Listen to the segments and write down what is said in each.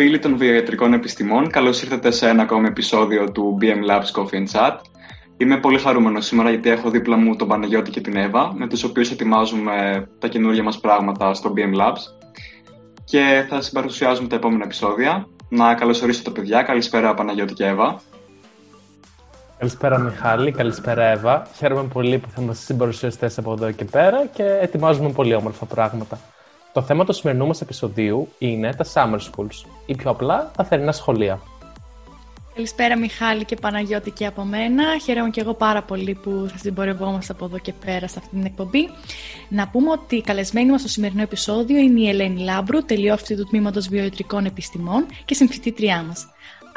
φίλοι των βιοιατρικών επιστημών, καλώς ήρθατε σε ένα ακόμα επεισόδιο του BM Labs Coffee and Chat. Είμαι πολύ χαρούμενος σήμερα γιατί έχω δίπλα μου τον Παναγιώτη και την Εύα, με τους οποίους ετοιμάζουμε τα καινούργια μας πράγματα στο BM Labs και θα συμπαρουσιάζουμε τα επόμενα επεισόδια. Να καλωσορίσω τα παιδιά. Καλησπέρα Παναγιώτη και Εύα. Καλησπέρα Μιχάλη, καλησπέρα Εύα. Χαίρομαι πολύ που θα μας συμπαρουσιαστέ από εδώ και πέρα και ετοιμάζουμε πολύ όμορφα πράγματα. Το θέμα του σημερινού μας επεισοδίου είναι τα summer schools ή πιο απλά τα θερινά σχολεία. Καλησπέρα Μιχάλη και Παναγιώτη και από μένα. Χαίρομαι και εγώ πάρα πολύ που θα συμπορευόμαστε από εδώ και πέρα σε αυτή την εκπομπή. Να πούμε ότι η καλεσμένη μας στο σημερινό επεισόδιο είναι η Ελένη Λάμπρου, τελειόφοιτη του Τμήματος Βιοετρικών Επιστημών και συμφιτήτριά μας.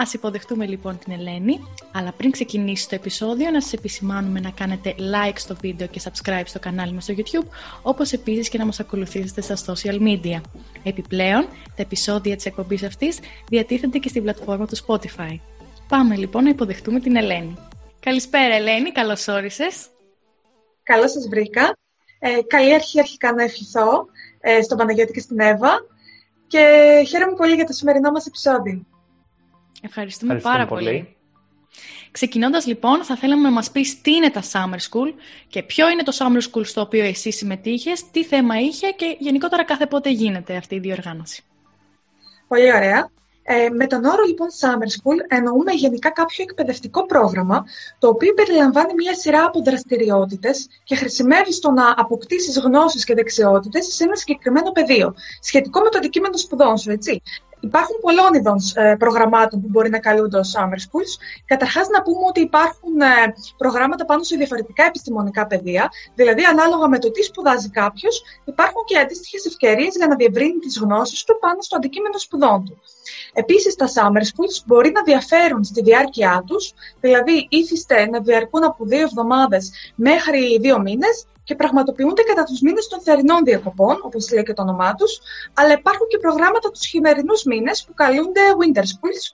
Ας υποδεχτούμε λοιπόν την Ελένη, αλλά πριν ξεκινήσει το επεισόδιο να σας επισημάνουμε να κάνετε like στο βίντεο και subscribe στο κανάλι μας στο YouTube, όπως επίσης και να μας ακολουθήσετε στα social media. Επιπλέον, τα επεισόδια της εκπομπής αυτής διατίθενται και στην πλατφόρμα του Spotify. Πάμε λοιπόν να υποδεχτούμε την Ελένη. Καλησπέρα Ελένη, καλώς όρισες. Καλώς σας βρήκα. Ε, καλή αρχή αρχικά να ευχηθώ ε, στον Παναγιώτη και στην Εύα και χαίρομαι πολύ για το σημερινό μας επεισόδιο. Ευχαριστούμε, πάρα πολύ. πολύ. Ξεκινώντας λοιπόν, θα θέλαμε να μας πεις τι είναι τα Summer School και ποιο είναι το Summer School στο οποίο εσύ συμμετείχες, τι θέμα είχε και γενικότερα κάθε πότε γίνεται αυτή η διοργάνωση. Πολύ ωραία. Ε, με τον όρο λοιπόν Summer School εννοούμε γενικά κάποιο εκπαιδευτικό πρόγραμμα το οποίο περιλαμβάνει μια σειρά από δραστηριότητες και χρησιμεύει στο να αποκτήσεις γνώσεις και δεξιότητες σε ένα συγκεκριμένο πεδίο, σχετικό με το αντικείμενο σπουδών σου, έτσι. Υπάρχουν πολλών ειδών ε, προγραμμάτων που μπορεί να καλούνται ως summer schools. Καταρχάς να πούμε ότι υπάρχουν ε, προγράμματα πάνω σε διαφορετικά επιστημονικά πεδία, δηλαδή ανάλογα με το τι σπουδάζει κάποιος, υπάρχουν και αντίστοιχες ευκαιρίες για να διευρύνει τις γνώσεις του πάνω στο αντικείμενο σπουδών του. Επίσης, τα summer schools μπορεί να διαφέρουν στη διάρκεια τους, δηλαδή ήθιστε να διαρκούν από δύο εβδομάδες μέχρι δύο μήνες και πραγματοποιούνται κατά τους μήνες των θερινών διακοπών, όπως λέει και το όνομά τους, αλλά υπάρχουν και προγράμματα τους χειμερινούς μήνες που καλούνται winter schools.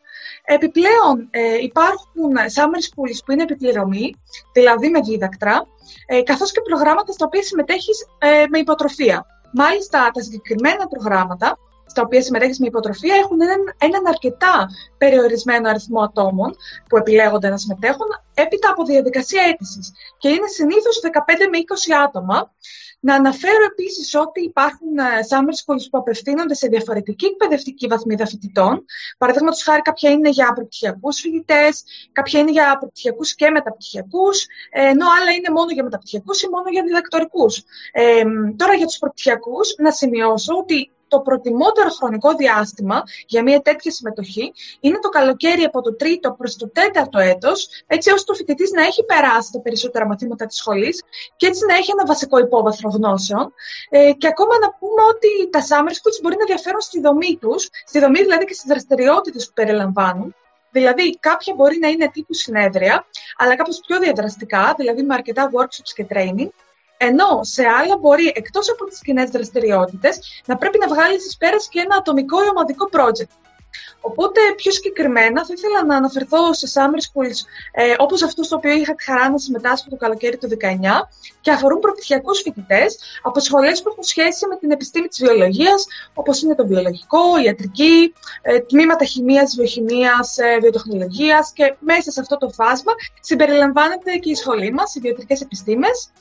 Επιπλέον ε, υπάρχουν summer schools που είναι επιπληρωμή, δηλαδή με δίδακτρα, ε, καθώς και προγράμματα στα οποία συμμετέχεις ε, με υποτροφία. Μάλιστα, τα συγκεκριμένα προγράμματα στα οποία συμμετέχεις με υποτροφία έχουν έναν, έναν αρκετά περιορισμένο αριθμό ατόμων που επιλέγονται να συμμετέχουν έπειτα από διαδικασία αίτησης. Και είναι συνήθως 15 με 20 άτομα. Να αναφέρω επίσης ότι υπάρχουν ε, summer schools που απευθύνονται σε διαφορετική εκπαιδευτική βαθμίδα φοιτητών. Παραδείγματος χάρη, κάποια είναι για προπτυχιακού φοιτητές, κάποια είναι για προπτυχιακού και μεταπτυχιακούς, ενώ άλλα είναι μόνο για μεταπτυχιακούς ή μόνο για διδακτορικούς. Ε, τώρα, για τους προπτυχιακούς, να σημειώσω ότι το προτιμότερο χρονικό διάστημα για μια τέτοια συμμετοχή είναι το καλοκαίρι από το τρίτο προς το τέταρτο έτος, έτσι ώστε ο φοιτητής να έχει περάσει τα περισσότερα μαθήματα της σχολής και έτσι να έχει ένα βασικό υπόβαθρο γνώσεων. Ε, και ακόμα να πούμε ότι τα summer schools μπορεί να διαφέρουν στη δομή τους, στη δομή δηλαδή και στις δραστηριότητες που περιλαμβάνουν. Δηλαδή, κάποια μπορεί να είναι τύπου συνέδρια, αλλά κάπως πιο διαδραστικά, δηλαδή με αρκετά workshops και training, ενώ σε άλλα μπορεί, εκτός από τις κοινές δραστηριότητες, να πρέπει να βγάλεις εις πέρας και ένα ατομικό ή ομαδικό project. Οπότε, πιο συγκεκριμένα, θα ήθελα να αναφερθώ σε summer schools ε, όπως αυτό στο οποίο είχα τη χαρά να συμμετάσχω το καλοκαίρι του 19 και αφορούν προπτυχιακούς φοιτητές από σχολές που έχουν σχέση με την επιστήμη της βιολογίας, όπως είναι το βιολογικό, η ιατρική, ε, τμήματα χημίας, βιοχημίας, ε, βιοτεχνολογίας και μέσα σε αυτό το φάσμα συμπεριλαμβάνεται και η σχολή μας, οι βιοτρικέ επιστήμες.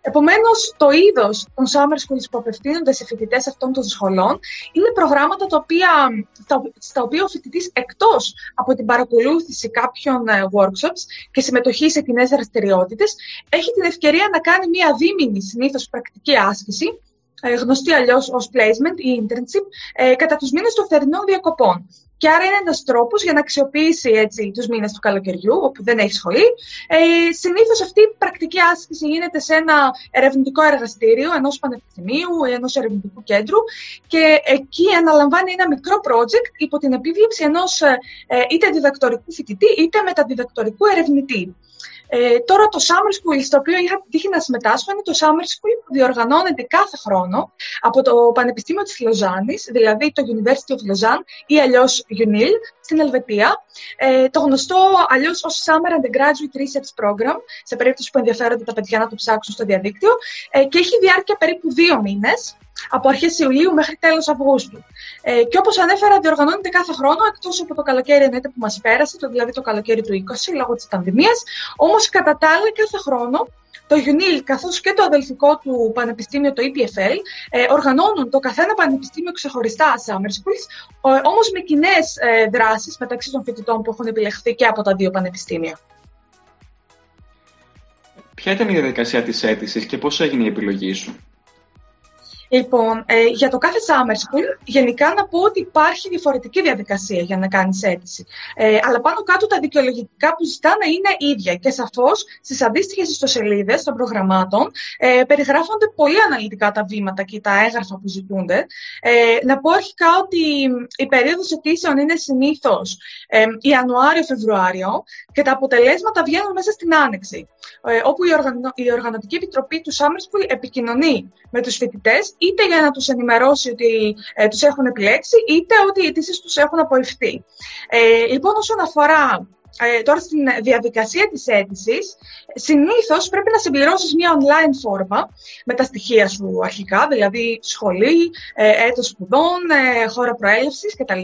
Επομένως, το είδος των summer schools που απευθύνονται σε φοιτητές αυτών των σχολών είναι προγράμματα τα οποία, στα οποία ο φοιτητής εκτός από την παρακολούθηση κάποιων ε, workshops και συμμετοχή σε κοινές δραστηριότητες, έχει την ευκαιρία να κάνει μία δίμηνη συνήθως πρακτική άσκηση ε, γνωστή αλλιώς ως placement ή internship, ε, κατά τους μήνες των θερινών διακοπών. Και άρα είναι ένας τρόπος για να αξιοποιήσει έτσι, τους μήνες του καλοκαιριού, όπου δεν έχεις σχολή. Ε, Συνήθως αυτή η πρακτική άσκηση γίνεται σε ένα ερευνητικό εργαστήριο ενός πανεπιστημίου ή ενός ερευνητικού κέντρου και εκεί αναλαμβάνει ένα μικρό project υπό την επίβλεψη ενός ε, ε, είτε διδακτορικού φοιτητή είτε μεταδιδακτορικού ερευνητή. Ε, τώρα το Summer School, στο οποίο είχα τύχει να συμμετάσχω, είναι το Summer School που διοργανώνεται κάθε χρόνο από το Πανεπιστήμιο της Λοζάνης, δηλαδή το University of Lausanne ή αλλιώς UNIL στην Ελβετία. Ε, το γνωστό αλλιώς ως Summer Undergraduate Research Program, σε περίπτωση που ενδιαφέρονται τα παιδιά να το ψάξουν στο διαδίκτυο, ε, και έχει διάρκεια περίπου δύο μήνες. Από αρχές Ιουλίου μέχρι τέλος Αυγούστου. Ε, και όπως ανέφερα, διοργανώνεται κάθε χρόνο, εκτός από το καλοκαίρι εννοείται που μας πέρασε, το, δηλαδή το καλοκαίρι του 20, λόγω της πανδημίας. Όμως, κατά τα άλλα, κάθε χρόνο το UNIL καθώς και το αδελφικό του πανεπιστήμιο, το EPFL, ε, οργανώνουν το καθένα πανεπιστήμιο ξεχωριστά summer schools, όμως με κοινές ε, δράσεις μεταξύ των φοιτητών που έχουν επιλεχθεί και από τα δύο πανεπιστήμια. Ποια ήταν η διαδικασία της αίτησης και πώς έγινε η επιλογή σου; Λοιπόν, ε, για το κάθε summer school, γενικά να πω ότι υπάρχει διαφορετική διαδικασία για να κάνεις αίτηση. Ε, αλλά πάνω κάτω τα δικαιολογητικά που ζητάνε είναι ίδια. Και σαφώς στις αντίστοιχες ιστοσελίδες των προγραμμάτων ε, περιγράφονται πολύ αναλυτικά τα βήματα και τα έγγραφα που ζητούνται. Ε, να πω αρχικά ότι η περίοδος αιτήσεων είναι συνήθως ε, Ιανουάριο-Φεβρουάριο και τα αποτελέσματα βγαίνουν μέσα στην Άνοιξη. Ε, όπου η, οργανω... η Οργανωτική Επιτροπή του Summer School επικοινωνεί με τους φοιτητές, είτε για να τους ενημερώσει ότι ε, τους έχουν επιλέξει, είτε ότι οι αιτήσεις τους έχουν απορριφθεί. Ε, λοιπόν, όσον αφορά ε, τώρα στην διαδικασία της αίτησης, συνήθως πρέπει να συμπληρώσεις μια online φόρμα με τα στοιχεία σου αρχικά, δηλαδή σχολή, ε, έτος σπουδών, ε, χώρα προέλευσης κτλ.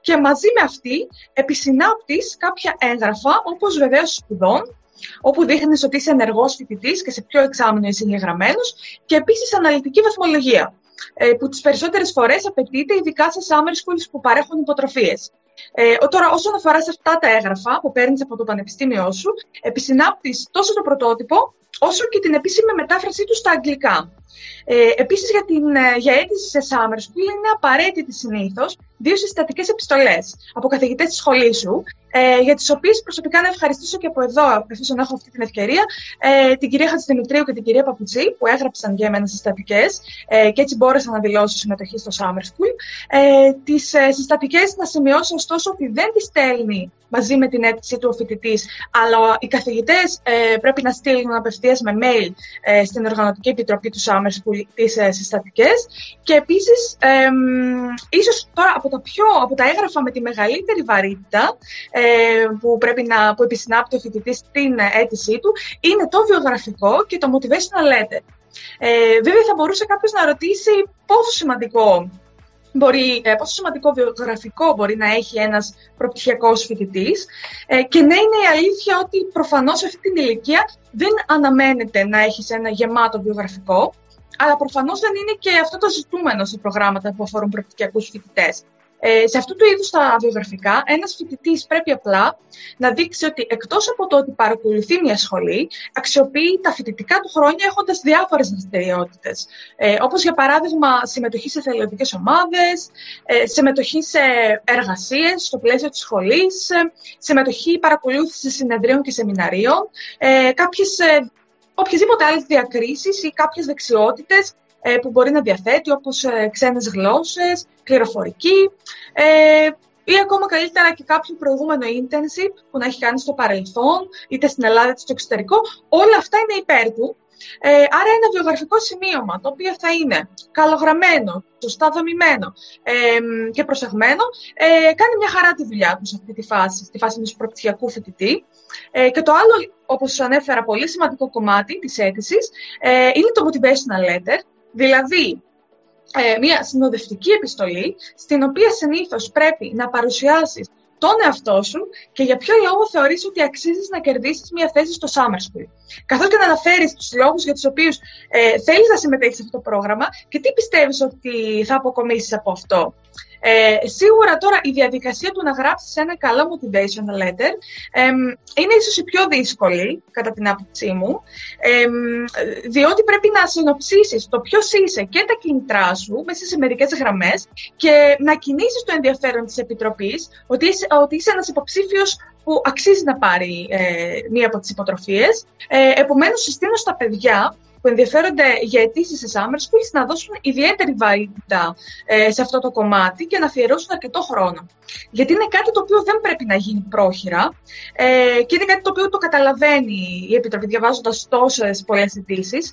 Και μαζί με αυτή επισυνάπτεις κάποια έγγραφα, όπως βεβαίως σπουδών, όπου δείχνεις ότι είσαι ενεργός φοιτητής και σε ποιο εξάμεινο είσαι εγγεγραμμένος, και επίσης αναλυτική βαθμολογία, ε, που τις περισσότερες φορές απαιτείται ειδικά σε summer schools που παρέχουν υποτροφίες. Ε, τώρα, όσον αφορά σε αυτά τα έγγραφα που παίρνεις από το πανεπιστήμιό σου, επισυνάπτεις τόσο το πρωτότυπο, όσο και την επίσημη μετάφρασή του στα αγγλικά. Ε, Επίσης, για, την, ε, για αίτηση σε summer school είναι απαραίτητη συνήθως δύο συστατικές επιστολές από καθηγητές της σχολής σου, ε, για τις οποίες προσωπικά να ευχαριστήσω και από εδώ, εφόσον έχω αυτή την ευκαιρία, ε, την κυρία Χατζηδημητρίου και την κυρία Παπουτσί, που έγραψαν για μένα συστατικές ε, και έτσι μπόρεσα να δηλώσω συμμετοχή στο Summer School. Ε, τις ε, συστατικές να σημειώσω ωστόσο ότι δεν τις στέλνει μαζί με την αίτηση του ο φοιτητής, αλλά οι καθηγητές ε, πρέπει να στείλουν απευθείας με mail ε, στην Οργανωτική Επιτροπή τους Summer School τις ε, συστατικές. Και επίσης, ε, ίσως τώρα από τα, πιο, από τα έγγραφα με τη μεγαλύτερη βαρύτητα, ε, που πρέπει να που επισυνάπτει ο φοιτητής στην αίτησή του είναι το βιογραφικό και το motivational letter. Ε, βέβαια θα μπορούσε κάποιος να ρωτήσει πόσο σημαντικό μπορεί, ε, πόσο σημαντικό βιογραφικό μπορεί να έχει ένας προπτυχιακός φοιτητής. Ε, και ναι, είναι η αλήθεια ότι προφανώς σε αυτή την ηλικία δεν αναμένεται να έχεις ένα γεμάτο βιογραφικό, αλλά προφανώς δεν είναι και αυτό το ζητούμενο σε προγράμματα που αφορούν προπτυχιακούς φοιτητές. Ε, σε αυτού του είδους τα βιογραφικά, ένας φοιτητής πρέπει απλά να δείξει ότι εκτός από το ότι παρακολουθεί μια σχολή, αξιοποιεί τα φοιτητικά του χρόνια έχοντας διάφορες δραστηριότητες. Ε, Όπως για παράδειγμα συμμετοχή σε θελοντικές ομάδες, ε, συμμετοχή σε εργασίες στο πλαίσιο της σχολής, ε, συμμετοχή παρακολούθησης συνεδρίων και σεμιναρίων, ε, κάποιες, ε, οποιασδήποτε άλλες διακρίσεις ή κάποιες δεξιότητες ε, που μπορεί να διαθέτει, όπως ε, ξένες γλώσσες, πληροφορική ε, ή ακόμα καλύτερα και κάποιο προηγούμενο internship που να έχει κάνει στο παρελθόν, είτε στην Ελλάδα είτε στο εξωτερικό. Όλα αυτά είναι υπέρ του. Ε, άρα ένα βιογραφικό σημείωμα, το οποίο θα είναι καλογραμμένο, σωστά δομημένο ε, και προσεγμένο, ε, κάνει μια χαρά τη δουλειά τους σε αυτή τη φάση, στη φάση ενός προπτυχιακού φοιτητή. Ε, και το άλλο, όπως σου ανέφερα, πολύ σημαντικό κομμάτι της αίτησης, ε, είναι το motivational letter, Δηλαδή, ε, μια συνοδευτική επιστολή, στην οποία συνήθως πρέπει να παρουσιάσεις τον εαυτό σου και για ποιο λόγο θεωρείς ότι αξίζεις να κερδίσεις μια θέση στο Summer School. Καθώς και να αναφέρεις τους λόγους για τους οποίους ε, θέλεις να συμμετέχεις σε αυτό το πρόγραμμα και τι πιστεύεις ότι θα αποκομίσεις από αυτό. Ε, σίγουρα τώρα η διαδικασία του να γράψεις ένα καλό motivational letter ε, είναι ίσως η πιο δύσκολη, κατά την άποψή μου, ε, διότι πρέπει να συνοψίσεις το ποιος είσαι και τα κινητρά σου μέσα σε μερικές γραμμές και να κινήσεις το ενδιαφέρον της Επιτροπής ότι είσαι, ότι είσαι ένας υποψήφιος που αξίζει να πάρει ε, μία από τις υποτροφίες. Ε, επομένως, συστήνω στα παιδιά που ενδιαφέρονται για αιτήσεις σε summer schools να δώσουν ιδιαίτερη βαρύτητα ε, σε αυτό το κομμάτι και να αφιερώσουν αρκετό χρόνο. Γιατί είναι κάτι το οποίο δεν πρέπει να γίνει πρόχειρα ε, και είναι κάτι το οποίο το καταλαβαίνει η Επιτροπή διαβάζοντας τόσες πολλές αιτήσεις.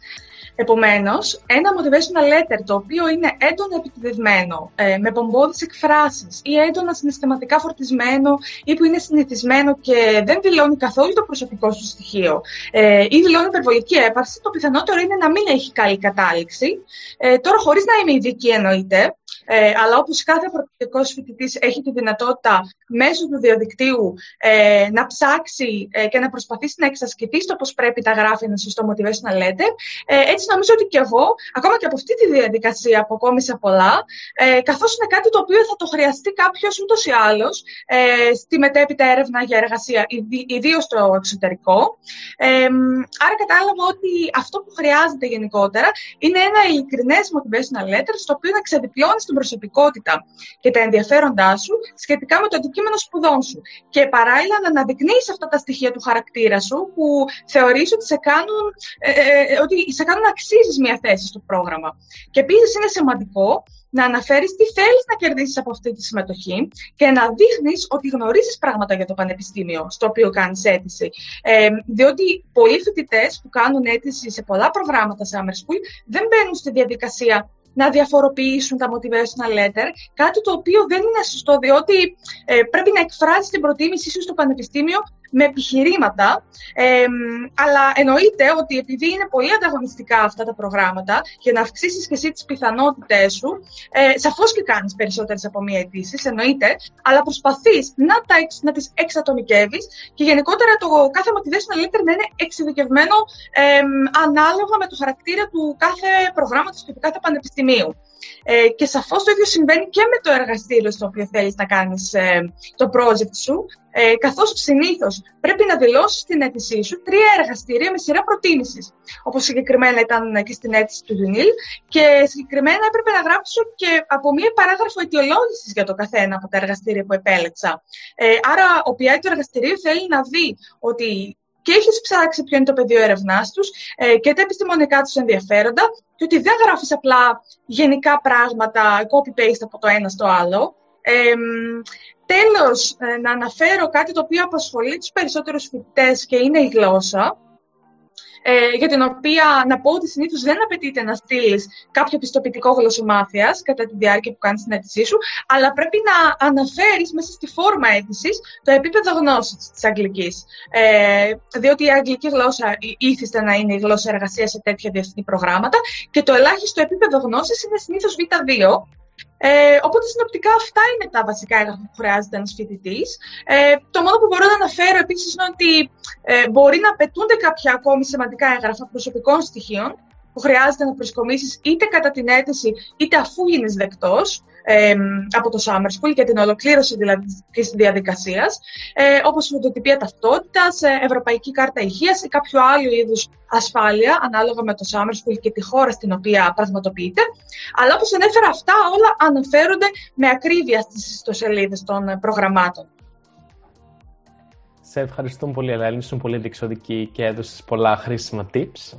Επομένως, ένα motivational letter το οποίο είναι έντονα επιτεδευμένο, ε, με πομπόδει εκφράσεις ή έντονα συναισθηματικά φορτισμένο ή που είναι συνηθισμένο και δεν δηλώνει καθόλου το προσωπικό σου στοιχείο ε, ή δηλώνει υπερβολική έπαρση, το πιθανότερο είναι να μην έχει καλή κατάληξη. Ε, τώρα, χωρίς να είμαι ειδική εννοείται, ε, αλλά όπως κάθε προοπτικός φοιτητής έχει τη δυνατότητα μέσω του διαδικτύου ε, να ψάξει ε, και να προσπαθήσει να εξασκηθεί στο πώς πρέπει τα γράφει ένα σωστό motivational letter, ε, έτσι νομίζω ότι και εγώ, ακόμα και από αυτή τη διαδικασία αποκόμισα πολλά, ε, καθώς είναι κάτι το οποίο θα το χρειαστεί κάποιος ούτως ή άλλως ε, στη μετέπειτα έρευνα για εργασία, ιδίως στο εξωτερικό. Ε, άρα κατάλαβα ότι αυτό που χρειάζεται γενικότερα είναι ένα ειλικρινές motivational letter, στο οποίο να ξεδιπλώνεις την προσωπικότητα και τα ενδιαφέροντά σου σχετικά με το αντικείμενο σπουδών σου. Και παράλληλα να αναδεικνύεις αυτά τα στοιχεία του χαρακτήρα σου που θεωρείς ότι σε κάνουν, ε, ε, ε ότι σε κάνουν να αξίζεις μια θέση στο πρόγραμμα. Και επίσης είναι σημαντικό να αναφέρεις τι θέλεις να κερδίσεις από αυτή τη συμμετοχή και να δείχνεις ότι γνωρίζεις πράγματα για το πανεπιστήμιο στο οποίο κάνεις αίτηση. Ε, διότι πολλοί φοιτητές που κάνουν αίτηση σε πολλά προγράμματα Summer School δεν μπαίνουν στη διαδικασία να διαφοροποιήσουν τα motivational letter, κάτι το οποίο δεν είναι σωστό, διότι ε, πρέπει να εκφράσει την προτίμησή σου στο πανεπιστήμιο με επιχειρήματα, ε, αλλά εννοείται ότι επειδή είναι πολύ ανταγωνιστικά αυτά τα προγράμματα, για να αυξήσεις και εσύ τις πιθανότητές σου, ε, σαφώς και κάνεις περισσότερες από μία αιτήσεις, εννοείται, αλλά προσπαθείς να, να τις εξατομικεύεις και γενικότερα το κάθε motivational letter να είναι εξειδικευμένο ε, ανάλογα με το χαρακτήρα του κάθε προγράμματος και του κάθε πανεπιστημίου. Ε, και σαφώς το ίδιο συμβαίνει και με το εργαστήριο στο οποίο θέλεις να κάνεις ε, το project σου, ε, καθώς συνήθως πρέπει να δηλώσεις στην αίτησή σου τρία εργαστήρια με σειρά προτίμησης, όπως συγκεκριμένα ήταν και στην αίτηση του UNIL και συγκεκριμένα έπρεπε να γράψω και από μία παράγραφο αιτιολόγησης για το καθένα από τα εργαστήρια που επέλεξα. Ε, άρα, ο PI του εργαστηρίου θέλει να δει ότι και έχεις ψάξει ποιο είναι το πεδίο έρευνάς τους ε, και τα επιστημονικά τους ενδιαφέροντα, και ότι δεν γράφεις απλά γενικά πράγματα, copy-paste από το ένα στο άλλο. Ε, τέλος, να αναφέρω κάτι το οποίο απασχολεί τους περισσότερους φοιτητές και είναι η γλώσσα ε, για την οποία να πω ότι συνήθως δεν απαιτείται να στείλεις κάποιο πιστοποιητικό γλωσσομάθειας κατά τη διάρκεια που κάνεις την αίτησή σου, αλλά πρέπει να αναφέρεις μέσα στη φόρμα αίτησης το επίπεδο γνώσης της αγγλικής. Ε, διότι η αγγλική γλώσσα ήθιστε να είναι η γλώσσα εργασίας σε τέτοια διεθνή προγράμματα και το ελάχιστο επίπεδο γνώσης είναι συνήθως Β2, ε, οπότε συνοπτικά αυτά είναι τα βασικά έγγραφα που χρειάζεται ένας φοιτητής. Ε, το μόνο που μπορώ να αναφέρω επίσης είναι ότι ε, μπορεί να απαιτούνται κάποια ακόμη σημαντικά έγγραφα προσωπικών στοιχείων που χρειάζεται να προσκομίσεις είτε κατά την αίτηση είτε αφού γίνεις δεκτός ε, από το Summer School για την ολοκλήρωση δηλαδή της διαδικασίας, ε, όπως φωτοτυπία ταυτότητας, ε, Ευρωπαϊκή Κάρτα Υγείας ή κάποιο άλλο είδους ασφάλεια, ανάλογα με το Summer School και τη χώρα στην οποία πραγματοποιείται. Αλλά όπως ανέφερα, αυτά όλα αναφέρονται με ακρίβεια στις ιστοσελίδες των προγραμμάτων. Σε ευχαριστούμε πολύ, Ελένη. Ήσουν πολύ διεξοδική και έδωσες πολλά χρήσιμα tips.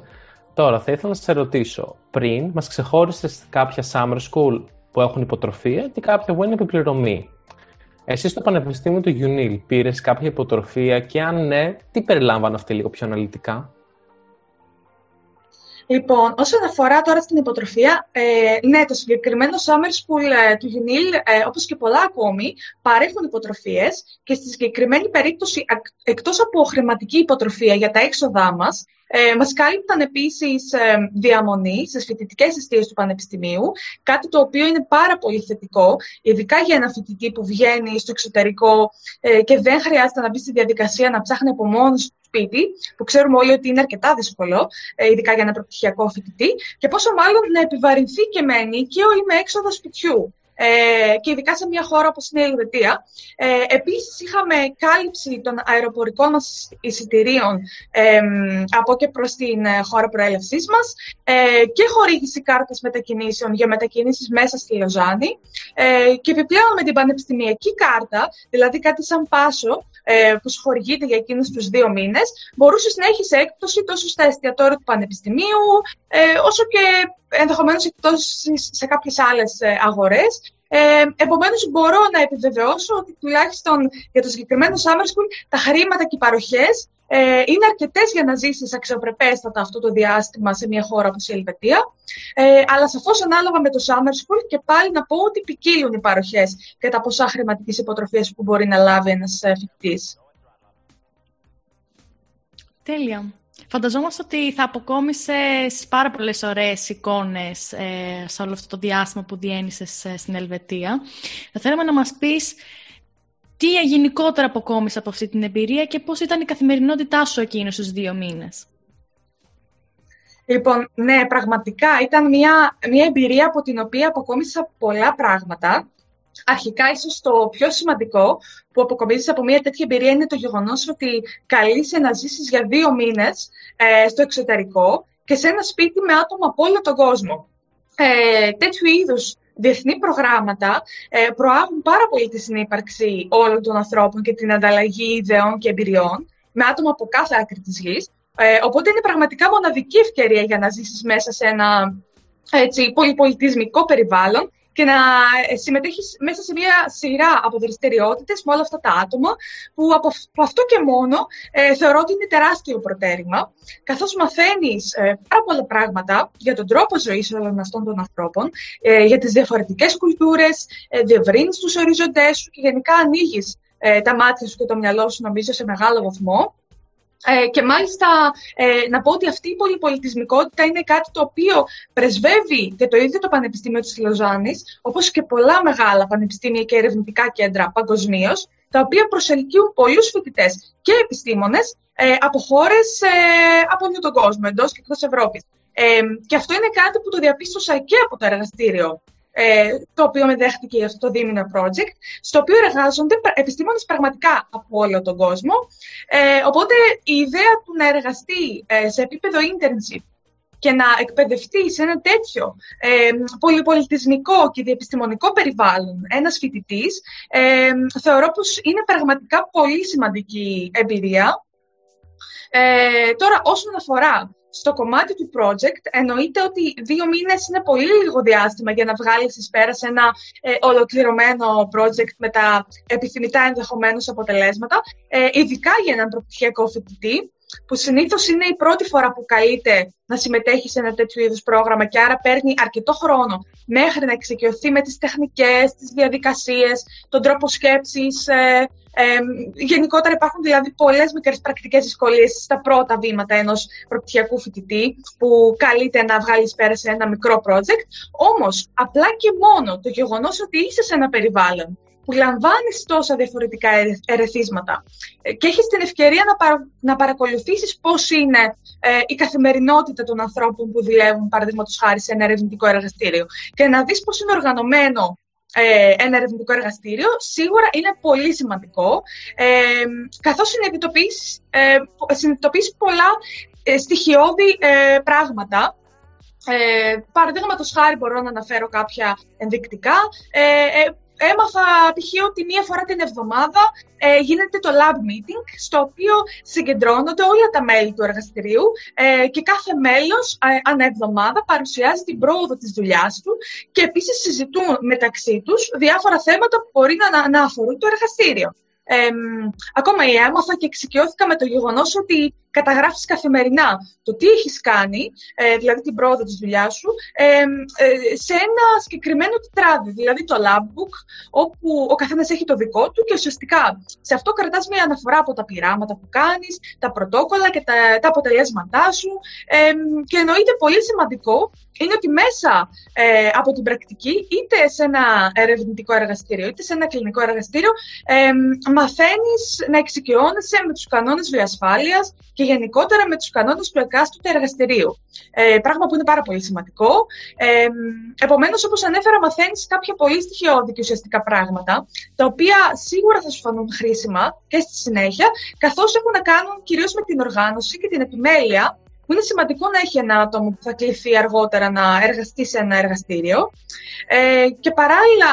Τώρα, θα ήθελα να σε ρωτήσω, πριν μας ξεχώρισες κάποια summer school που έχουν υποτροφία και κάποια που είναι επιπληρωμή. Εσύ στο Πανεπιστήμιο του UNIL πήρες κάποια υποτροφία και αν ναι, τι περιλάμβανε αυτή λίγο πιο αναλυτικά; Λοιπόν, όσον αφορά τώρα στην υποτροφία, ε, ναι, το συγκεκριμένο Summer School ε, του UNIL, ε, όπως και πολλά ακόμη, παρέχουν υποτροφίες και στη συγκεκριμένη περίπτωση, εκτός από χρηματική υποτροφία για τα έξοδά μας, ε, μας κάλυπταν επίσης ε, διαμονή στις φοιτητικές αιστείες του Πανεπιστημίου, κάτι το οποίο είναι πάρα πολύ θετικό, ειδικά για ένα φοιτητή που βγαίνει στο εξωτερικό ε, και δεν χρειάζεται να μπει στη διαδικασία να ψάχνει από μόνος του σπίτι, που ξέρουμε όλοι ότι είναι αρκετά δύσκολο, ε, ειδικά για ένα προπτυχιακό φοιτητή, και πόσο μάλλον να επιβαρυνθεί και με ενίκαιο ή με έξοδο σπιτιού ε, και ειδικά σε μια χώρα όπως είναι η Ελβετία. Ε, επίσης, είχαμε κάλυψη των αεροπορικών μας εισιτηρίων ε, από και προς την ε, χώρα προέλευσής μας ε, και χορήγηση κάρτας μετακινήσεων για μετακινήσεις μέσα στη Λοζάνη ε, και επιπλέον με την πανεπιστημιακή κάρτα, δηλαδή κάτι σαν πάσο, ε, που σου χορηγείται για εκείνους τους δύο μήνες, μπορούσε να έχεις έκπτωση τόσο στα εστιατόρια του Πανεπιστημίου, ε, όσο και ενδεχομένως εκπτώσει σε κάποιες άλλες αγορές. Ε, Επομένως, μπορώ να επιβεβαιώσω ότι τουλάχιστον για το συγκεκριμένο Summer School τα χρήματα και οι παροχές ε, είναι αρκετές για να ζήσεις αξιοπρεπέστατα αυτό το διάστημα σε μια χώρα όπως η Ελβετία. Ε, αλλά σαφώς ανάλογα με το Summer School και πάλι να πω ότι ποικίλουν οι παροχές και τα ποσά χρηματικής υποτροφίας που μπορεί να λάβει ένας ε, φοιτητής. Τέλεια. Φανταζόμαστε ότι θα αποκόμισε πάρα πολλές ωραίες εικόνες ε, σε όλο αυτό το διάστημα που διένυσες ε, στην Ελβετία. Θα θέλαμε να μας πεις τι γενικότερα αποκόμισε από αυτή την εμπειρία και πώς ήταν η καθημερινότητά σου εκείνους τους δύο μήνες. Λοιπόν, ναι, πραγματικά ήταν μια, μια εμπειρία από την οποία αποκόμισα πολλά πράγματα. Αρχικά, ίσως το πιο σημαντικό που αποκομίζεις από μια τέτοια εμπειρία είναι το γεγονός ότι καλείσαι να ζήσεις για δύο μήνες ε, στο εξωτερικό και σε ένα σπίτι με άτομα από όλο τον κόσμο. Ε, τέτοιου είδους διεθνή προγράμματα ε, προάγουν πάρα πολύ τη συνύπαρξη όλων των ανθρώπων και την ανταλλαγή ιδεών και εμπειριών με άτομα από κάθε άκρη της γης. Ε, οπότε είναι πραγματικά μοναδική ευκαιρία για να ζήσεις μέσα σε ένα έτσι, πολυπολιτισμικό περιβάλλον και να ε, συμμετέχεις μέσα σε μια σειρά από δραστηριότητες με όλα αυτά τα άτομα, που από, αυτό και μόνο ε, θεωρώ ότι είναι τεράστιο προτέρημα, καθώς μαθαίνεις ε, πάρα πολλά πράγματα για τον τρόπο ζωής όλων αυτών των ανθρώπων, ε, για τις διαφορετικές κουλτούρες, ε, διευρύνεις τους οριζοντές σου και γενικά ανοίγεις ε, τα μάτια σου και το μυαλό σου, νομίζω, σε μεγάλο βαθμό. Ε, και μάλιστα ε, να πω ότι αυτή η πολυπολιτισμικότητα είναι κάτι το οποίο πρεσβεύει και το ίδιο το Πανεπιστήμιο της Λοζάνης, όπως και πολλά μεγάλα πανεπιστήμια και ερευνητικά κέντρα παγκοσμίως, τα οποία προσελκύουν πολλούς φοιτητές και επιστήμονες ε, από χώρες ε, από όλο τον κόσμο, εντός και εκτός Ευρώπης. Ε, και αυτό είναι κάτι που το διαπίστωσα και από το εργαστήριο ε, το οποίο με δέχτηκε αυτό το δίμηνο project, στο οποίο εργάζονται επιστήμονες πραγματικά από όλο τον κόσμο. Ε, οπότε η ιδέα του να εργαστεί ε, σε επίπεδο internship και να εκπαιδευτεί σε ένα τέτοιο ε, πολυπολιτισμικό και διεπιστημονικό περιβάλλον ένας φοιτητής, ε, θεωρώ πως είναι πραγματικά πολύ σημαντική εμπειρία. Ε, τώρα, όσον αφορά στο κομμάτι του project εννοείται ότι δύο μήνες είναι πολύ λίγο διάστημα για να βγάλεις εις πέρας σε ένα ε, ολοκληρωμένο project με τα επιθυμητά ενδεχομένως αποτελέσματα, ε, ειδικά για έναν προπτυχιακό φοιτητή, που συνήθως είναι η πρώτη φορά που καλείται να συμμετέχει σε ένα τέτοιο είδους πρόγραμμα και άρα παίρνει αρκετό χρόνο μέχρι να εξοικειωθεί με τις τεχνικές, τις διαδικασίες, τον τρόπο σκέψης, ε, ε, γενικότερα υπάρχουν δηλαδή πολλές μικρές πρακτικές δυσκολίες στα πρώτα βήματα ενός προπτυχιακού φοιτητή που καλείται να βγάλει πέρα σε ένα μικρό project. Όμως, απλά και μόνο το γεγονός ότι είσαι σε ένα περιβάλλον που λαμβάνεις τόσα διαφορετικά ερεθίσματα ε, και έχεις την ευκαιρία να, παρα, να παρακολουθήσεις πώς είναι ε, η καθημερινότητα των ανθρώπων που δουλεύουν, παραδείγματος χάρη, σε ένα ερευνητικό εργαστήριο και να δεις πώς είναι οργανωμένο ε, ένα ερευνητικό εργαστήριο, σίγουρα είναι πολύ σημαντικό, ε, καθώς συνειδητοποιείς, ε, συνειδητοποιείς πολλά ε, στοιχειώδη ε, πράγματα. Ε, Παραδείγματος χάρη μπορώ να αναφέρω κάποια ενδεικτικά. Ε, ε έμαθα π.χ. ότι μία φορά την εβδομάδα ε, γίνεται το lab meeting, στο οποίο συγκεντρώνονται όλα τα μέλη του εργαστηρίου ε, και κάθε μέλος ε, ανά εβδομάδα παρουσιάζει την πρόοδο της δουλειάς του και επίσης συζητούν μεταξύ τους διάφορα θέματα που μπορεί να, να αφορούν το εργαστήριο. Ε, ακόμα έμαθα και εξοικειώθηκα με το γεγονός ότι καταγράφεις καθημερινά το τι έχεις κάνει, ε, δηλαδή την πρόοδο της δουλειάς σου, ε, σε ένα συγκεκριμένο τετράδι, δηλαδή το lab book, όπου ο καθένας έχει το δικό του και ουσιαστικά σε αυτό κρατάς μια αναφορά από τα πειράματα που κάνεις, τα πρωτόκολλα και τα, τα αποτελέσματά σου. Και εννοείται πολύ σημαντικό είναι ότι μέσα ε, από την πρακτική, είτε σε ένα ερευνητικό εργαστήριο, είτε σε ένα κλινικό εργαστήριο, ε, μαθαίνεις να εξοικειώνεσαι με τους κανόνες βιοασφάλειας και γενικότερα με τους κανόνες του εκάστοτε εργαστηρίου. Ε, πράγμα που είναι πάρα πολύ σημαντικό. Ε, επομένως, όπως ανέφερα, μαθαίνεις κάποια πολύ στοιχειώδη και ουσιαστικά πράγματα, τα οποία σίγουρα θα σου φανούν χρήσιμα και στη συνέχεια, καθώς έχουν να κάνουν κυρίως με την οργάνωση και την επιμέλεια που είναι σημαντικό να έχει ένα άτομο που θα κληθεί αργότερα να εργαστεί σε ένα εργαστήριο. Ε, και παράλληλα,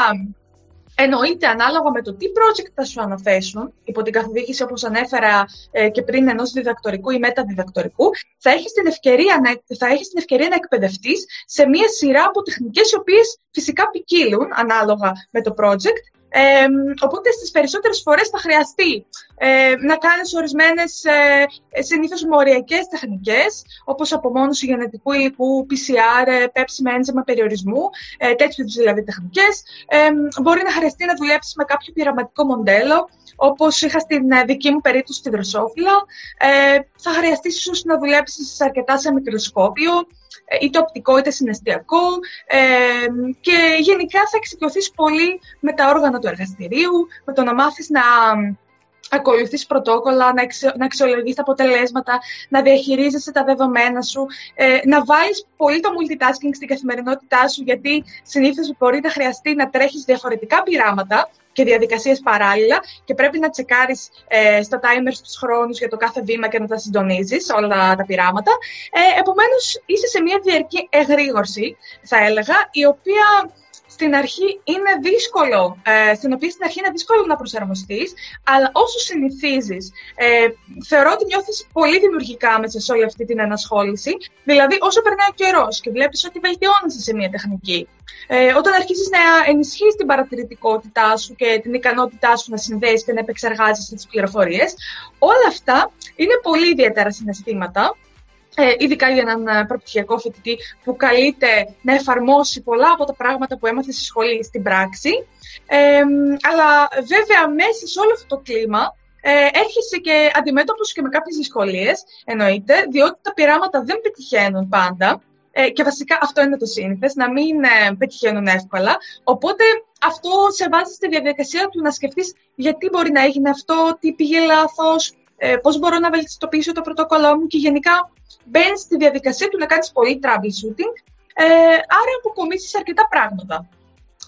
εννοείται ανάλογα με το τι project θα σου αναθέσουν, υπό την καθοδήγηση όπως ανέφερα ε, και πριν ενός διδακτορικού ή μεταδιδακτορικού, θα έχεις την ευκαιρία να, θα έχεις την ευκαιρία να εκπαιδευτείς σε μία σειρά από τεχνικές οι οποίες φυσικά ποικίλουν ανάλογα με το project. Ε, οπότε στις περισσότερες φορές θα χρειαστεί ε, να κάνεις ορισμένες ε, συνήθως μοριακές τεχνικές, όπως απομόνωση γενετικού υλικού, PCR, ε, πέψη με έντζεμα περιορισμού, ε, τέτοιου δηλαδή τεχνικές. Ε, μπορεί να χρειαστεί να δουλέψεις με κάποιο πειραματικό μοντέλο, όπως είχα στην ε, δική μου περίπτωση στη δροσόφυλλα. Ε, θα χρειαστείς ίσως να δουλέψεις αρκετά σε μικροσκόπιο, ε, είτε οπτικό είτε συναισθιακό ε, και γενικά θα εξοικειωθείς πολύ με τα όργανα του εργαστηρίου, με το να μάθεις να ακολουθείς πρωτόκολλα, να, εξ, να αξιολογείς τα αποτελέσματα, να διαχειρίζεσαι τα δεδομένα σου, ε, να βάλεις πολύ το multitasking στην καθημερινότητά σου, γιατί συνήθως μπορεί να χρειαστεί να τρέχεις διαφορετικά πειράματα και διαδικασίες παράλληλα και πρέπει να τσεκάρεις ε, στα timers τους χρόνους για το κάθε βήμα και να τα συντονίζεις όλα τα πειράματα. Ε, επομένως, είσαι σε μια διαρκή εγρήγορση, θα έλεγα, η οποία στην αρχή είναι δύσκολο, ε, στην οποία στην αρχή είναι δύσκολο να προσαρμοστείς, αλλά όσο συνηθίζεις, ε, θεωρώ ότι νιώθεις πολύ δημιουργικά μέσα σε όλη αυτή την ενασχόληση, δηλαδή όσο περνάει ο καιρός και βλέπεις ότι βελτιώνεσαι σε μια τεχνική. Ε, όταν αρχίζεις να ενισχύεις την παρατηρητικότητά σου και την ικανότητά σου να συνδέεις και να επεξεργάζεσαι τις πληροφορίες, όλα αυτά είναι πολύ ιδιαίτερα συναισθήματα ε, ειδικά για έναν ε, προπτυχιακό φοιτητή που καλείται να εφαρμόσει πολλά από τα πράγματα που έμαθε στη σχολή στην πράξη. Ε, αλλά βέβαια μέσα σε όλο αυτό το κλίμα ε, έρχεσαι και αντιμέτωπος και με κάποιες δυσκολίες, εννοείται, διότι τα πειράματα δεν πετυχαίνουν πάντα ε, και βασικά αυτό είναι το σύνηθες, να μην ε, πετυχαίνουν εύκολα. Οπότε αυτό σε βάζει στη διαδικασία του να σκεφτείς γιατί μπορεί να έγινε αυτό, τι πήγε λάθος, ε, πώς μπορώ να βελτιστοποιήσω το πρωτόκολλό μου και γενικά μπαίνεις στη διαδικασία του να κάνεις πολύ troubleshooting, ε, άρα αποκομίσεις αρκετά πράγματα.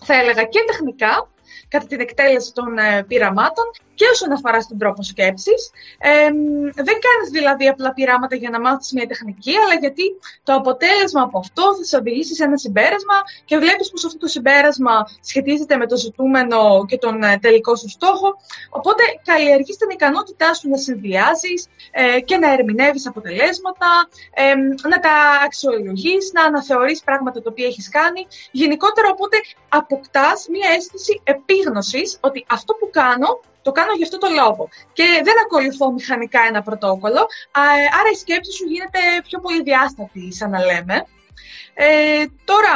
Θα έλεγα και τεχνικά, κατά την εκτέλεση των ε, πειραμάτων και όσον αφορά στον τρόπο σκέψης. Ε, δεν κάνεις δηλαδή απλά πειράματα για να μάθεις μια τεχνική, αλλά γιατί το αποτέλεσμα από αυτό θα σε οδηγήσει σε ένα συμπέρασμα και βλέπεις πως αυτό το συμπέρασμα σχετίζεται με το ζητούμενο και τον ε, τελικό σου στόχο. Οπότε καλλιεργείς την ικανότητά σου να συνδυάζεις ε, και να ερμηνεύεις αποτελέσματα, ε, να τα αξιολογείς, να αναθεωρείς πράγματα τα οποία έχεις κάνει. Γενικότερα, οπότε αποκτάς μια αίσθηση επίγνωσης ότι αυτό που κάνω το κάνω για αυτό το λόγο. Και δεν ακολουθώ μηχανικά ένα πρωτόκολλο, άρα η σκέψη σου γίνεται πιο πολύ διάστατη, σαν να λέμε. Ε, τώρα,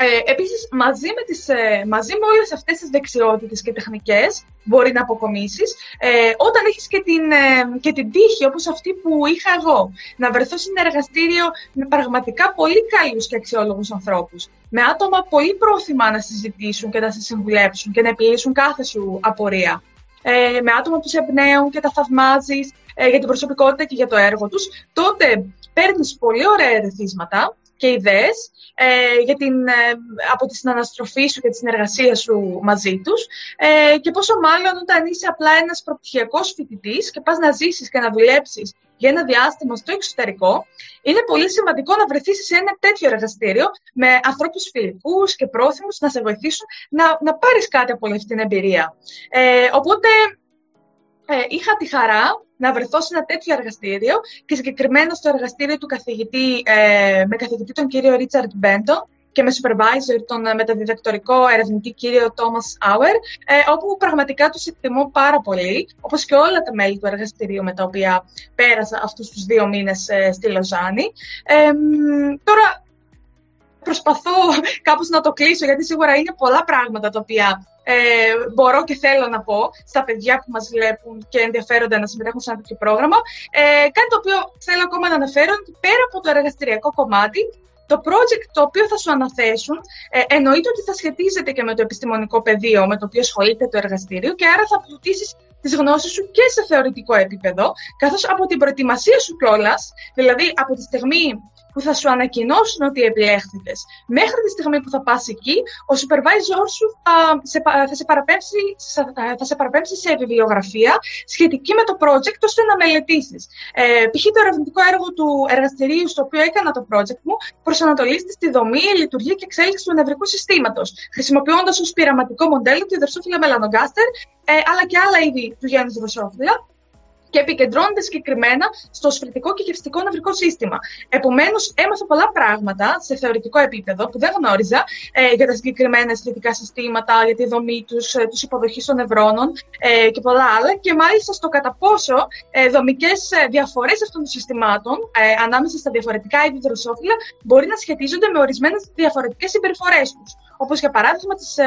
ε, επίσης, μαζί με, τις, ε, μαζί με όλες αυτές τις δεξιότητες και τεχνικές μπορεί να αποκομίσεις, ε, όταν έχεις και την, ε, και την τύχη, όπως αυτή που είχα εγώ, να βρεθώ σε ένα εργαστήριο με πραγματικά πολύ καλούς και αξιόλογους ανθρώπους, με άτομα πολύ πρόθυμα να συζητήσουν και να σε συμβουλέψουν και να επιλύσουν κάθε σου απορία ε, με άτομα που σε εμπνέουν και τα θαυμάζεις ε, για την προσωπικότητα και για το έργο τους, τότε παίρνεις πολύ ωραία ερεθίσματα και ιδέες ε, για την, ε, από τη συναναστροφή σου και τη συνεργασία σου μαζί τους. Ε, και πόσο μάλλον όταν είσαι απλά ένας προπτυχιακός φοιτητής και πας να ζήσεις και να δουλέψεις για ένα διάστημα στο εξωτερικό, είναι πολύ σημαντικό να βρεθείς σε ένα τέτοιο εργαστήριο με ανθρώπους φιλικούς και πρόθυμους να σε βοηθήσουν να, να πάρεις κάτι από αυτή την εμπειρία. Ε, οπότε ε, είχα τη χαρά να βρεθώ σε ένα τέτοιο εργαστήριο και συγκεκριμένα στο εργαστήριο του καθηγητή, ε, με καθηγητή τον κύριο Ρίτσαρντ Μπέντον, και με supervisor τον ε, μεταδιδακτορικό ερευνητή κύριο Thomas Auer, ε, όπου πραγματικά τους εκτιμώ πάρα πολύ, όπως και όλα τα μέλη του εργαστηρίου με τα οποία πέρασα αυτούς τους δύο μήνες ε, στη Λοζάνη. τώρα προσπαθώ κάπως να το κλείσω, γιατί σίγουρα είναι πολλά πράγματα τα οποία ε, μπορώ και θέλω να πω στα παιδιά που μας βλέπουν και ενδιαφέρονται να συμμετέχουν σε ένα τέτοιο πρόγραμμα. Ε, κάτι το οποίο θέλω ακόμα να αναφέρω είναι ότι πέρα από το εργαστηριακό κομμάτι, το project το οποίο θα σου αναθέσουν ε, εννοείται ότι θα σχετίζεται και με το επιστημονικό πεδίο με το οποίο ασχολείται το εργαστήριο και άρα θα πλουτίσει τις γνώσεις σου και σε θεωρητικό επίπεδο, καθώς από την προετοιμασία σου κιόλας, δηλαδή από τη στιγμή που θα σου ανακοινώσουν ότι επιλέχθηκες. Μέχρι τη στιγμή που θα πας εκεί, ο supervisor σου θα σε, θα σε, παραπέμψει, θα σε παραπέμψει σε βιβλιογραφία σχετική με το project, ώστε να μελετήσεις. Ε, π.χ. το ερευνητικό έργο του εργαστηρίου στο οποίο έκανα το project μου προσανατολίζεται στη δομή, λειτουργία και εξέλιξη του νευρικού συστήματος, χρησιμοποιώντας ως πειραματικό μοντέλο τη δροσόφυλλα μελανογκάστερ, ε, αλλά και άλλα είδη του γένου δροσόφυλλα και επικεντρώνονται συγκεκριμένα στο σφριτικό και γευστικό νευρικό σύστημα. Επομένως, έμαθα πολλά πράγματα σε θεωρητικό επίπεδο που δεν γνώριζα ε, για τα συγκεκριμένα αισθητικά συστήματα, για τη δομή τους, ε, τους υποδοχή των νευρώνων ε, και πολλά άλλα. Και μάλιστα στο κατά πόσο ε, δομικές ε, διαφορές αυτών των συστημάτων ε, ανάμεσα στα διαφορετικά είδη δροσόφυλλα μπορεί να σχετίζονται με ορισμένες διαφορετικές συμπεριφορές τους. Όπως για παράδειγμα τις ε,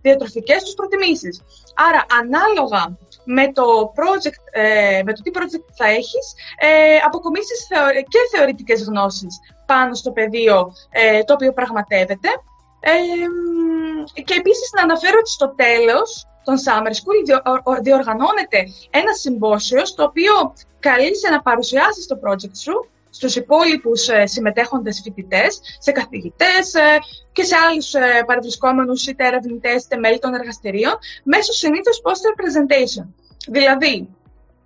διατροφικές τους προτιμήσεις. Άρα, ανάλογα με το, project, ε, με το τι project θα έχεις, ε, αποκομίσεις και θεωρητικές γνώσεις πάνω στο πεδίο ε, το οποίο πραγματεύεται. Ε, και επίσης να αναφέρω ότι στο τέλος των Summer School διοργανώνεται ένα συμπόσιο στο οποίο καλείσαι να παρουσιάσεις το project σου στους υπόλοιπους ε, συμμετέχοντες φοιτητές, σε καθηγητές ε, και σε άλλους ε, παρευρισκόμενους είτε ερευνητές είτε μέλη των εργαστηρίων, μέσω συνήθως poster presentation. Δηλαδή,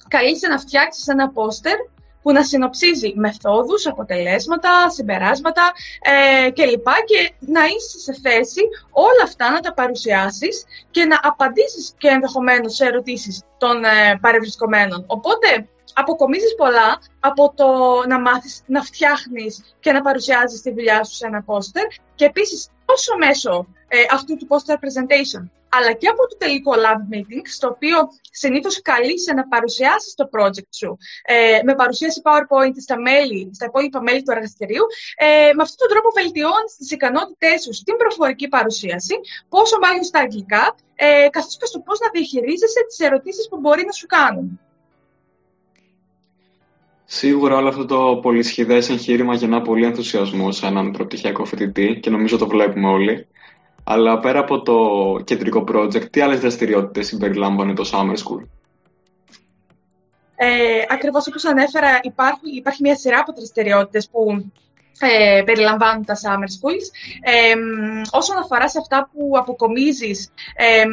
καλείσαι να φτιάξεις ένα πόστερ που να συνοψίζει μεθόδους, αποτελέσματα, συμπεράσματα ε, κλπ. Και να είσαι σε θέση όλα αυτά να τα παρουσιάσεις και να απαντήσεις και ενδεχομένως σε ερωτήσεις των ε, παρευρισκομένων. Οπότε, αποκομίζεις πολλά από το να μάθεις να φτιάχνεις και να παρουσιάζεις τη δουλειά σου σε ένα πόστερ και επίσης τόσο μέσω ε, αυτού του poster presentation αλλά και από το τελικό lab meeting, στο οποίο συνήθως καλείσαι να παρουσιάσεις το project σου ε, με παρουσίαση PowerPoint στα, μέλη, στα υπόλοιπα μέλη του εργαστηρίου. Ε, με αυτόν τον τρόπο βελτιώνεις τις ικανότητές σου στην προφορική παρουσίαση, πόσο μάλλον στα αγγλικά, ε, καθώς και στο πώς να διαχειρίζεσαι τις ερωτήσεις που μπορεί να σου κάνουν. Σίγουρα όλο αυτό το πολυσχηδές εγχείρημα γεννά πολύ ενθουσιασμό σε έναν προπτυχιακό φοιτητή και νομίζω το βλέπουμε όλοι. Αλλά πέρα από το κεντρικό project, τι άλλες δραστηριότητες συμπεριλάμβανε το Summer School; Ε, ακριβώς όπως ανέφερα, υπάρχει, υπάρχει μια σειρά από δραστηριότητες που ε, περιλαμβάνουν τα summer schools. Ε, όσον αφορά σε αυτά που αποκομίζεις, ε,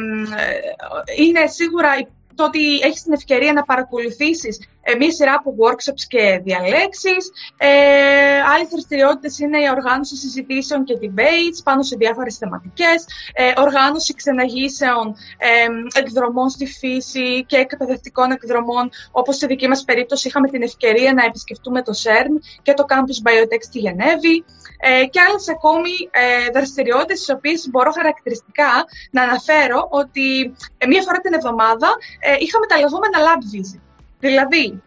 είναι σίγουρα το ότι έχεις την ευκαιρία να παρακολουθήσεις ε, μία σειρά από workshops και διαλέξεις. Ε, άλλες δραστηριότητες είναι η οργάνωση συζητήσεων και debates πάνω σε διάφορες θεματικές, ε, οργάνωση ξεναγήσεων ε, εκδρομών στη φύση και εκπαιδευτικών εκδρομών, όπως στη δική μας περίπτωση είχαμε την ευκαιρία να επισκεφτούμε το CERN και το Campus Biotech στη Γενέβη ε, και άλλες ακόμη ε, δραστηριότητες, τις οποίες μπορώ χαρακτηριστικά να αναφέρω ότι ε, μία φορά την εβδομάδα ε, είχαμε τα λεγόμενα lab visit. Δηλαδή,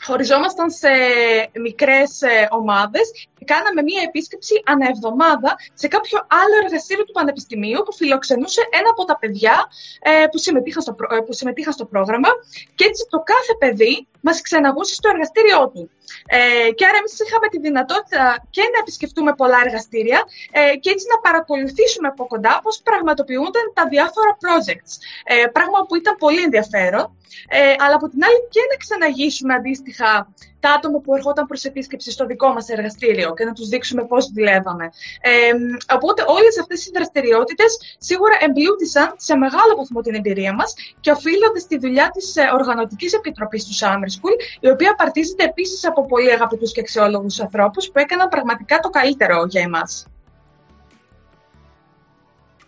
χωριζόμασταν σε μικρές ε, ομάδες και κάναμε μία επίσκεψη ανά εβδομάδα σε κάποιο άλλο εργαστήριο του Πανεπιστημίου που φιλοξενούσε ένα από τα παιδιά ε, που, συμμετείχαν στο, ε, που συμμετείχαν στο πρόγραμμα και έτσι το κάθε παιδί μας ξεναγούσε στο εργαστήριό του. Ε, και άρα εμείς είχαμε τη δυνατότητα και να επισκεφτούμε πολλά εργαστήρια ε, και έτσι να παρακολουθήσουμε από κοντά πώς πραγματοποιούνταν τα διάφορα projects. Ε, πράγμα που ήταν πολύ ενδιαφέρον. Ε, αλλά από την άλλη και να ξαναγήσουμε αντίστοιχα τα άτομα που ερχόταν προς επίσκεψη στο δικό μας εργαστήριο και να τους δείξουμε πώς δουλεύαμε. Ε, οπότε όλες αυτές οι δραστηριότητες σίγουρα εμπλούτησαν σε μεγάλο βαθμό την εμπειρία μας και οφείλονται στη δουλειά της ε, Οργανωτικής Επιτροπής του Summer School, η οποία απαρτίζεται επίσης από πολύ αγαπητούς και αξιόλογους ανθρώπους που έκαναν πραγματικά το καλύτερο για εμάς.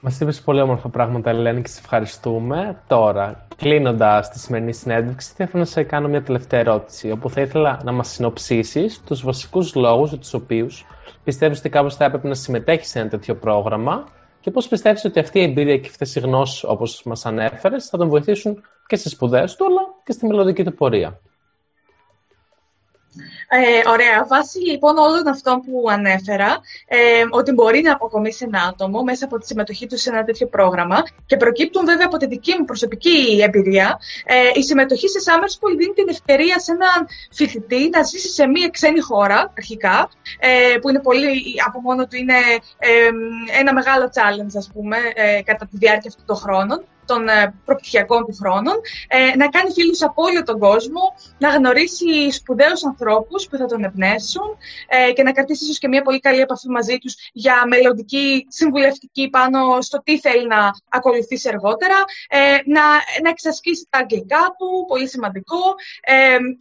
Μας είπε πολύ όμορφα πράγματα, Ελένη, και σε ευχαριστούμε. Τώρα, κλείνοντας τη σημερινή συνέντευξη, θα ήθελα να σε κάνω μια τελευταία ερώτηση, όπου θα ήθελα να μας συνοψίσεις τους βασικούς λόγους για τους οποίους πιστεύεις ότι κάπως θα έπρεπε να συμμετέχεις σε ένα τέτοιο πρόγραμμα και πώς πιστεύεις ότι αυτή η εμπειρία και αυτές οι γνώσεις, όπως μας ανέφερες, θα τον βοηθήσουν και στις σπουδές του, αλλά και στη μελλοντική του πορεία. Ε, ωραία. Βάσει λοιπόν όλων αυτών που ανέφερα, ε, ότι μπορεί να αποκομίσει ένα άτομο μέσα από τη συμμετοχή του σε ένα τέτοιο πρόγραμμα και προκύπτουν βέβαια από τη δική μου προσωπική εμπειρία, ε, η συμμετοχή σε Summer School δίνει την ευκαιρία σε έναν φοιτητή να ζήσει σε μία ξένη χώρα, αρχικά, ε, που είναι πολύ, από μόνο του είναι ε, ένα μεγάλο challenge, ας πούμε, ε, κατά τη διάρκεια αυτών των χρόνων των ε, προπτυχιακών του χρόνων, ε, να κάνει φίλους από όλο τον κόσμο, να γνωρίσει σπουδαίους ανθρώπους που θα τον εμπνεύσουν ε, και να κρατήσει ίσως και μια πολύ καλή επαφή μαζί τους για μελλοντική συμβουλευτική πάνω στο τι θέλει να ακολουθήσει αργότερα, να, να εξασκήσει τα αγγλικά του, πολύ σημαντικό,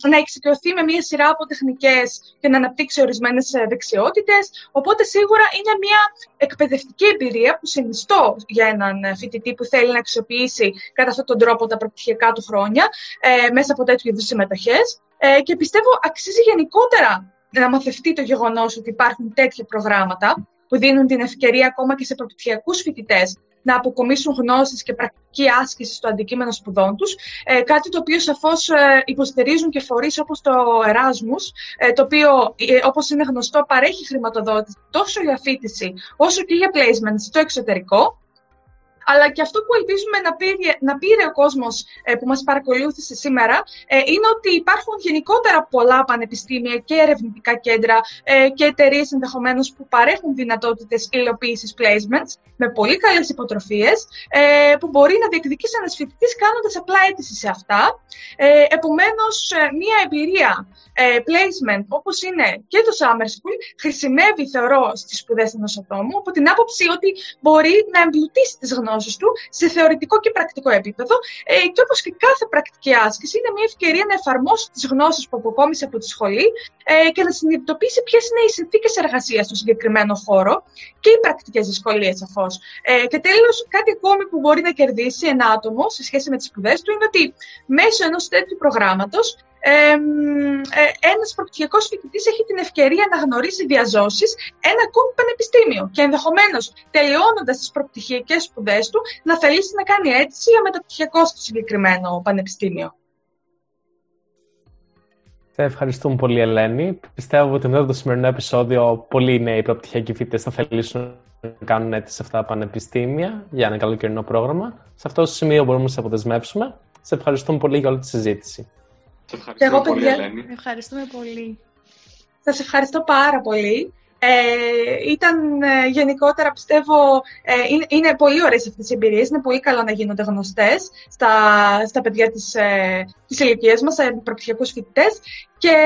να εξοικειωθεί με μια σειρά από τεχνικές και να αναπτύξει ορισμένες δεξιότητες. Οπότε σίγουρα είναι μια εκπαιδευτική εμπειρία που συνιστώ για έναν φοιτητή που θέλει να αξιοποιήσει αξιοποιήσει κατά αυτόν τον τρόπο τα προπτυχιακά του χρόνια ε, μέσα από τέτοιου είδους συμμετοχές. Ε, και πιστεύω αξίζει γενικότερα να μαθευτεί το γεγονός ότι υπάρχουν τέτοια προγράμματα που δίνουν την ευκαιρία ακόμα και σε προπτυχιακούς φοιτητές να αποκομίσουν γνώσεις και πρακτική άσκηση στο αντικείμενο σπουδών τους, ε, κάτι το οποίο σαφώς ε, υποστηρίζουν και φορείς όπως το Erasmus, ε, το οποίο ε, όπως είναι γνωστό παρέχει χρηματοδότηση τόσο για φίτηση όσο και για placement στο εξωτερικό, αλλά και αυτό που ελπίζουμε να πήρε, να πήρε ο κόσμος ε, που μας παρακολούθησε σήμερα ε, είναι ότι υπάρχουν γενικότερα πολλά πανεπιστήμια και ερευνητικά κέντρα ε, και εταιρείες ενδεχομένως που παρέχουν δυνατότητες υλοποίησης placements με πολύ καλές υποτροφίες που μπορεί να διεκδικήσει ένας φοιτητής κάνοντας απλά αίτηση σε αυτά. Επομένως, μια εμπειρία placement όπως είναι και το Summer School χρησιμεύει, θεωρώ, στις σπουδές ενός ατόμου από την άποψη ότι μπορεί να εμπλουτίσει τις γνώσεις του σε θεωρητικό και πρακτικό επίπεδο. Ε, και όπως και κάθε πρακτική άσκηση, είναι μια ευκαιρία να εφαρμόσει τις γνώσεις που αποκόμισε από τη σχολή ε, και να συνειδητοποιήσει ποιες είναι οι συνθήκες εργασίας στο συγκεκριμένο χώρο και οι πρακτικές δυσκολίες σαφώς. Ε, και τέλος, κάτι ακόμη που μπορεί να κερδίσει ένα άτομο σε σχέση με τις σπουδές του είναι ότι μέσω ενός τέτοιου προγράμματος ε, ένας προπτυχιακός φοιτητής έχει την ευκαιρία να γνωρίσει διαζώσεις ένα ακόμη πανεπιστήμιο και ενδεχομένως τελειώνοντας τις προπτυχιακές σπουδές του να θελήσει να κάνει αίτηση για μεταπτυχιακό στο συγκεκριμένο πανεπιστήμιο. Σε ευχαριστούμε πολύ, Ελένη. Πιστεύω ότι μετά το σημερινό επεισόδιο πολλοί νέοι προπτυχιακοί φοιτητές θα θελήσουν να κάνουν αίτηση σε αυτά τα πανεπιστήμια για ένα καλοκαιρινό πρόγραμμα. Σε αυτό το σημείο μπορούμε να σε αποδεσμεύσουμε. Σε ευχαριστούμε πολύ για όλη τη συζήτηση. Σε ευχαριστώ εγώ, πολύ, Ελένη. Ευχαριστούμε πολύ. Σας ευχαριστώ πάρα πολύ. Ε, ήταν ε, γενικότερα, πιστεύω, ε, είναι, πολύ ωραίες αυτές οι εμπειρίες, είναι πολύ καλό να γίνονται γνωστές στα, στα παιδιά της, ε, της ηλικίας μας, σε προπτυχιακούς φοιτητές και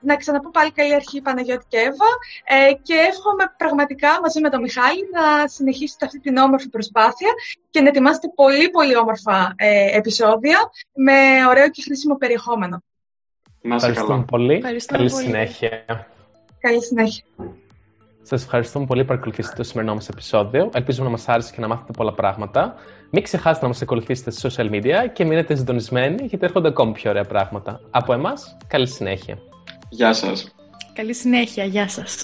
να ξαναπώ πάλι καλή αρχή Παναγιώτη και Εύα ε, και εύχομαι πραγματικά μαζί με τον Μιχάλη να συνεχίσετε αυτή την όμορφη προσπάθεια και να ετοιμάσετε πολύ πολύ όμορφα ε, επεισόδια με ωραίο και χρήσιμο περιεχόμενο. Να Ευχαριστούμε πολύ. Καλή συνέχεια. Καλή συνέχεια. Σας ευχαριστούμε πολύ που παρακολουθήσατε το σημερινό μας επεισόδιο. Ελπίζουμε να μας άρεσε και να μάθετε πολλά πράγματα. Μην ξεχάσετε να μας ακολουθήσετε στα social media και μείνετε συντονισμένοι γιατί έρχονται ακόμη πιο ωραία πράγματα. Από εμάς, καλή συνέχεια. Γεια σας. Καλή συνέχεια. Γεια σας.